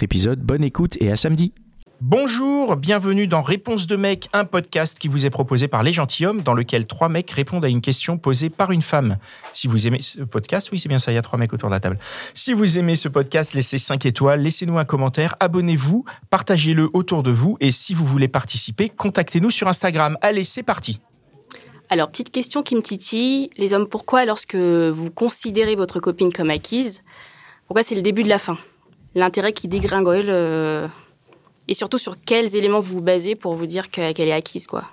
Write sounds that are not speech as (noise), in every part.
épisode. Bonne écoute et à samedi. Bonjour, bienvenue dans Réponse de mec, un podcast qui vous est proposé par Les Gentilhommes, dans lequel trois mecs répondent à une question posée par une femme. Si vous aimez ce podcast, oui c'est bien ça, il y a trois mecs autour de la table. Si vous aimez ce podcast, laissez 5 étoiles, laissez-nous un commentaire, abonnez-vous, partagez-le autour de vous et si vous voulez participer, contactez-nous sur Instagram. Allez, c'est parti Alors, petite question qui me titille. Les hommes, pourquoi, lorsque vous considérez votre copine comme acquise, pourquoi c'est le début de la fin? L'intérêt qui dégringole euh, et surtout sur quels éléments vous vous basez pour vous dire que- qu'elle est acquise, quoi.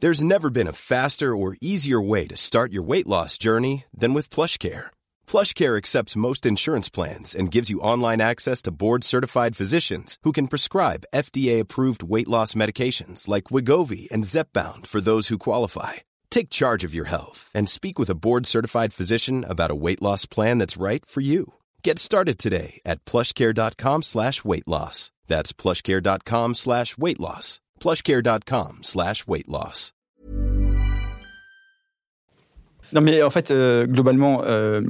There's never been a faster or easier way to start your weight loss journey than with PlushCare. PlushCare accepts most insurance plans and gives you online access to board-certified physicians who can prescribe FDA-approved weight loss medications like Wigovi and Zepbound for those who qualify. Take charge of your health and speak with a board-certified physician about a weight loss plan that's right for you. Get started today at plushcare.com slash weight loss. That's plushcare.com slash weight loss. plushcare.com slash weight loss. Non, mais en fait, euh, globalement, euh,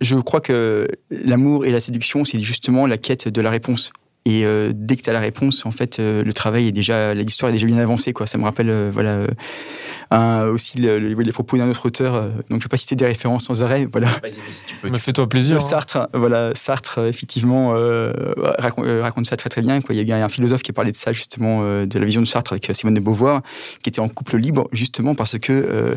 je crois que l'amour et la séduction, c'est justement la quête de la réponse. Et euh, dès que tu as la réponse, en fait, euh, le travail est déjà, l'histoire est déjà bien avancée. Quoi. Ça me rappelle euh, voilà, euh, un- aussi le- le- les propos d'un autre auteur. euh, donc, je ne vais pas citer des références sans arrêt. Voilà. Mais fais-toi plaisir. Le hein. Sartre, voilà, Sartre, euh, effectivement, euh, racon- euh, raconte ça très très bien. Quoi. Il y a eu un philosophe qui a parlé de ça, justement, euh, de la vision de Sartre avec euh, Simone de Beauvoir, qui était en couple libre, justement parce que euh,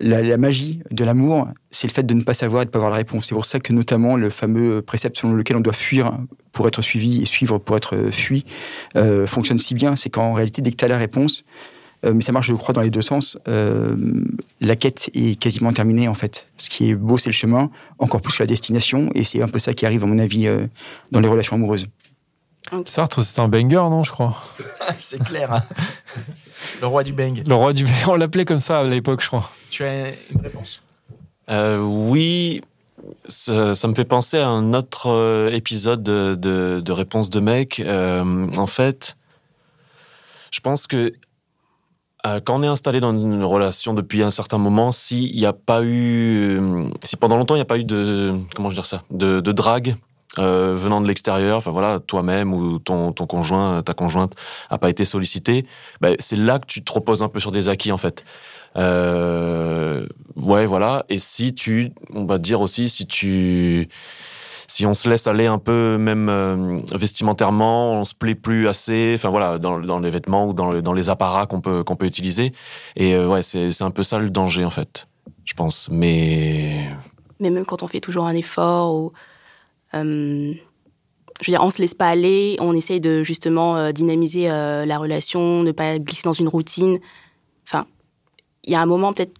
la, la magie de l'amour, c'est le fait de ne pas savoir et de ne pas avoir la réponse. C'est pour ça que, notamment, le fameux précepte selon lequel on doit fuir pour être suivi et suivre pour être euh, fui euh, fonctionne si bien. C'est qu'en réalité, dès que tu as la réponse, euh, mais ça marche, je crois, dans les deux sens. euh, la quête est quasiment terminée, en fait. Ce qui est beau, c'est le chemin, encore plus que la destination, et c'est un peu ça qui arrive, à mon avis, euh, dans les relations amoureuses. Sartre, c'est un banger, non, je crois. (laughs) c'est clair. hein. (laughs) Le roi du bang. Le roi du On l'appelait comme ça à l'époque, je crois. Tu as une réponse? Euh, oui, ça, ça me fait penser à un autre euh, épisode de, de, de Réponse de mec. Euh, en fait, je pense que euh, quand on est installé dans une relation depuis un certain moment, s'il n'y a pas eu, euh, si pendant longtemps il n'y a pas eu de, comment je dire ça, de, de drague euh, venant de l'extérieur, enfin voilà, toi-même ou ton, conjoint, ta conjointe a pas été sollicité, ben, c'est là que tu te reposes un peu sur des acquis en fait. Ouais, voilà. Et si tu, on va dire aussi, si tu, si on se laisse aller un peu, même euh, vestimentairement, on se plaît plus assez, enfin voilà, dans, les vêtements ou dans, le- dans les apparats qu'on peut, qu'on peut utiliser. Et euh, ouais, c'est un peu ça le danger en fait, je pense. Mais Mais même quand on fait toujours un effort ou. euh, je veux dire, on se laisse pas aller, on essaye de justement euh, dynamiser la relation, ne pas glisser dans une routine. Enfin, il y a un moment peut-être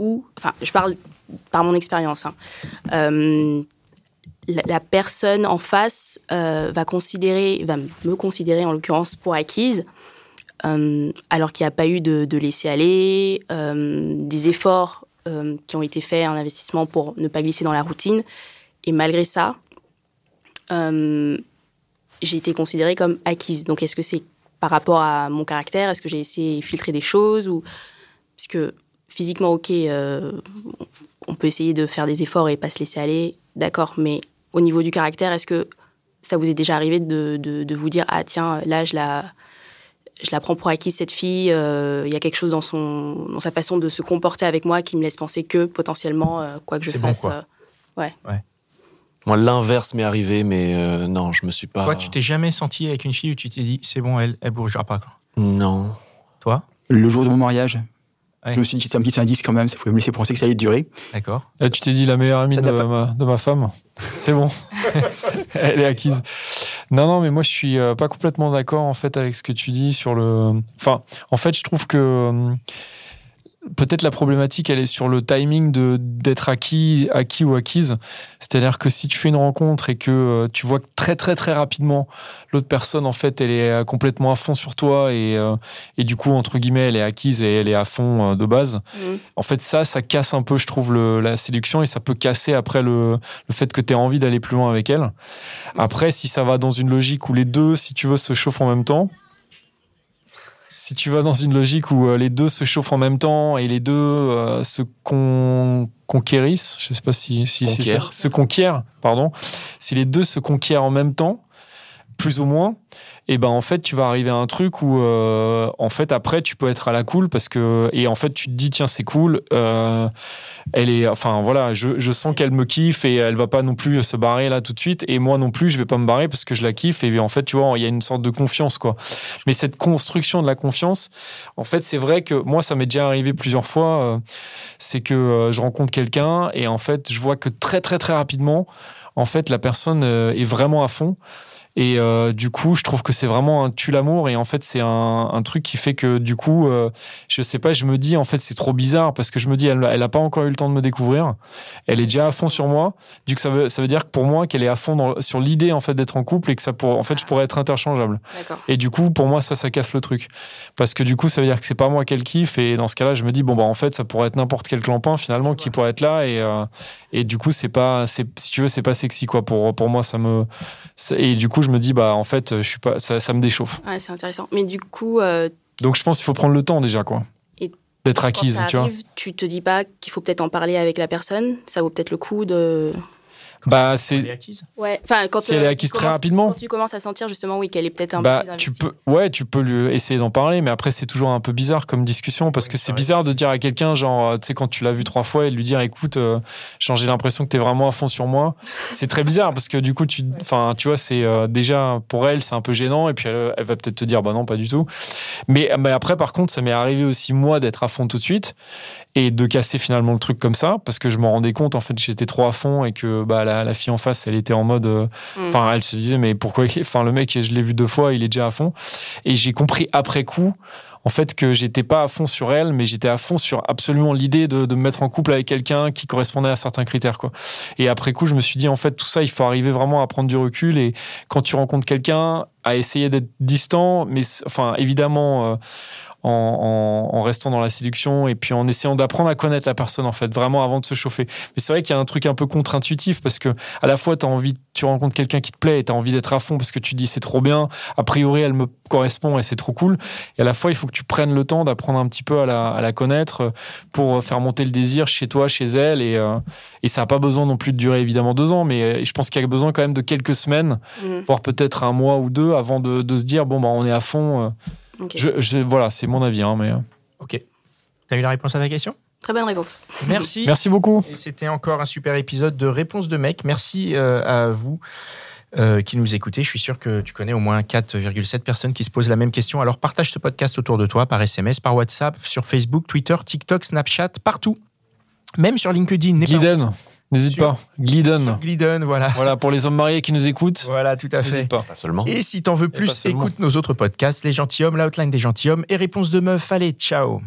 où. Enfin, je parle par mon expérience. hein. La, personne en face euh, va considérer, va me considérer en l'occurrence pour acquise, euh, alors qu'il n'y a pas eu de, de laisser aller, euh, des efforts qui ont été faits, un investissement pour ne pas glisser dans la routine. Et malgré ça, j'ai été considérée comme acquise. Donc, est-ce que c'est par rapport à mon caractère? Est-ce que j'ai essayé de filtrer des choses ou Parce que physiquement, ok, on peut essayer de faire des efforts et pas se laisser aller, d'accord, mais au niveau du caractère, est-ce que ça vous est déjà arrivé de, de- de vous dire Ah, tiens, là, je la, je la prends pour acquise, cette fille, euh, il y a quelque chose dans, son, dans sa façon de se comporter avec moi qui me laisse penser que potentiellement, euh, quoi que je C'est bon, fasse. quoi. euh, ouais. moi, l'inverse m'est arrivé, mais euh, non, je me suis pas. Toi, tu t'es jamais senti avec une fille où tu t'es dit, c'est bon, elle, elle bougera pas. Quoi. Non. Toi? Le jour de mon mariage, Ouais. je me suis dit que c'était un petit indice quand même, ça pouvait me laisser penser que ça allait durer. D'accord. Là, tu t'es dit la meilleure amie de pas- ma, de ma femme. C'est bon. (laughs) Elle est acquise. Non, non, mais moi, je suis euh, pas complètement d'accord, en fait, avec ce que tu dis sur le. Enfin, en fait, je trouve que. Peut-être la problématique, elle est sur le timing de d'être acquis, acquis ou acquise. C'est-à-dire que si tu fais une rencontre et que euh, tu vois que très très très rapidement l'autre personne en fait elle est euh, complètement à fond sur toi et euh, et du coup entre guillemets elle est acquise et elle est à fond euh, de base. Mhm. En fait ça ça casse un peu je trouve le, la séduction et ça peut casser après le le fait que tu aies envie d'aller plus loin avec elle. Après si ça va dans une logique où les deux si tu veux se chauffent en même temps si tu vas dans une logique où euh, les deux se chauffent en même temps et les deux euh, se con- conquérissent, je sais pas si, si c'est ça, se conquièrent, pardon, si les deux se conquièrent en même temps, plus ou moins, et ben en fait tu vas arriver à un truc où euh, en fait après tu peux être à la cool parce que et en fait tu te dis tiens c'est cool euh, elle est enfin voilà je, je sens qu'elle me kiffe et elle va pas non plus se barrer là tout de suite et moi non plus je vais pas me barrer parce que je la kiffe et en fait tu vois il y a une sorte de confiance quoi. Mais cette construction de la confiance en fait c'est vrai que moi ça m'est déjà arrivé plusieurs fois euh, c'est que je rencontre quelqu'un et en fait je vois que très très très rapidement en fait la personne est vraiment à fond et euh, du coup, je trouve que c'est vraiment un tue l'amour. Et en fait, c'est un, un truc qui fait que du coup, euh, je sais pas, je me dis, en fait, c'est trop bizarre parce que je me dis, elle, elle a pas encore eu le temps de me découvrir. Elle est déjà à fond sur moi. Du coup, ça veut, ça veut dire que pour moi, qu'elle est à fond dans- sur l'idée, en fait, d'être en couple et que ça pour, en fait, je pourrais être interchangeable. Et du coup, pour moi, ça, ça casse le truc. Parce que du coup, ça veut dire que c'est pas moi qu'elle kiffe. Et dans ce cas-là, je me dis, bon, bah, en fait, ça pourrait être n'importe quel clampin, finalement, qui pourrait être là. Et, euh, et du coup, c'est pas, si tu veux, c'est pas sexy, quoi. Pour, pour moi, ça me. Et du coup, je me dis, bah, en fait, je suis pas, ça, ça me déchauffe. Ouais, c'est intéressant. Mais du coup, euh, Donc, je pense qu'il faut prendre le temps, déjà, quoi. D'être acquise, ça tu vois. arrive, tu te dis pas qu'il faut peut-être en parler avec la personne Ça vaut peut-être le coup de. Bah, Elle est c'est. acquise. Ouais. Enfin, quand Si elle est euh, acquise très commences- rapidement. Quand tu commences à sentir justement, oui, qu'elle est peut-être un Bah, peu plus tu peux, ouais, tu peux lui essayer d'en parler, mais après c'est toujours un peu bizarre comme discussion parce que c'est bizarre de dire à quelqu'un genre, euh, tu sais, quand tu l'as vu trois fois et de lui dire, écoute, euh, genre, j'ai l'impression que t'es vraiment à fond sur moi. C'est très bizarre parce que du coup, tu, enfin, tu vois, c'est euh, déjà pour elle, c'est un peu gênant et puis elle, elle va peut-être te dire, bah non, pas du tout. Mais, mais après, par contre, ça m'est arrivé aussi moi d'être à fond tout de suite et de casser finalement le truc comme ça parce que je m'en rendais compte en fait j'étais trop à fond et que bah la, la fille en face elle était en mode euh, Mm. enfin elle se disait mais pourquoi enfin le mec je l'ai vu deux fois il est déjà à fond et j'ai compris après coup en fait que j'étais pas à fond sur elle mais j'étais à fond sur absolument l'idée de, de me mettre en couple avec quelqu'un qui correspondait à certains critères quoi et après coup je me suis dit en fait tout ça il faut arriver vraiment à prendre du recul et quand tu rencontres quelqu'un à essayer d'être distant mais enfin évidemment euh, en, en- en restant dans la séduction et puis en essayant d'apprendre à connaître la personne en fait vraiment avant de se chauffer mais c'est vrai qu'il y a un truc un peu contre-intuitif parce que à la fois tu as envie tu rencontres quelqu'un qui te plaît et tu as envie d'être à fond parce que tu dis c'est trop bien a priori elle me correspond et c'est trop cool et à la fois il faut que tu prennes le temps d'apprendre un petit peu à la, à la connaître euh, pour faire monter le désir chez toi chez elle et, euh, et ça n'a pas besoin non plus de durer évidemment deux ans mais euh, je pense qu'il y a besoin quand même de quelques semaines Mm. voire peut-être un mois ou deux avant de, de se dire bon bah on est à fond euh. Ok. je, je- voilà c'est mon avis hein, mais euh, Ok. T'as eu la réponse à ta question? Très bonne réponse. Merci. merci beaucoup Et c'était encore un super épisode de Réponse de mec. Merci euh, à vous euh, qui nous écoutez. Je suis sûr que tu connais au moins 4,7 personnes qui se posent la même question. Alors partage ce podcast autour de toi par SMS, par WhatsApp, sur Facebook, Twitter, TikTok, Snapchat, partout. Même sur LinkedIn. Glidden n'hésite pas. Glidden Glidden, voilà. voilà pour les hommes mariés qui nous écoutent Voilà, tout à fait. n'hésite pas Pas seulement. Et si t'en veux plus, écoute nos autres podcasts, Les Gentilhommes, l'outline des Gentilhommes et Réponse de Meuf. Allez, ciao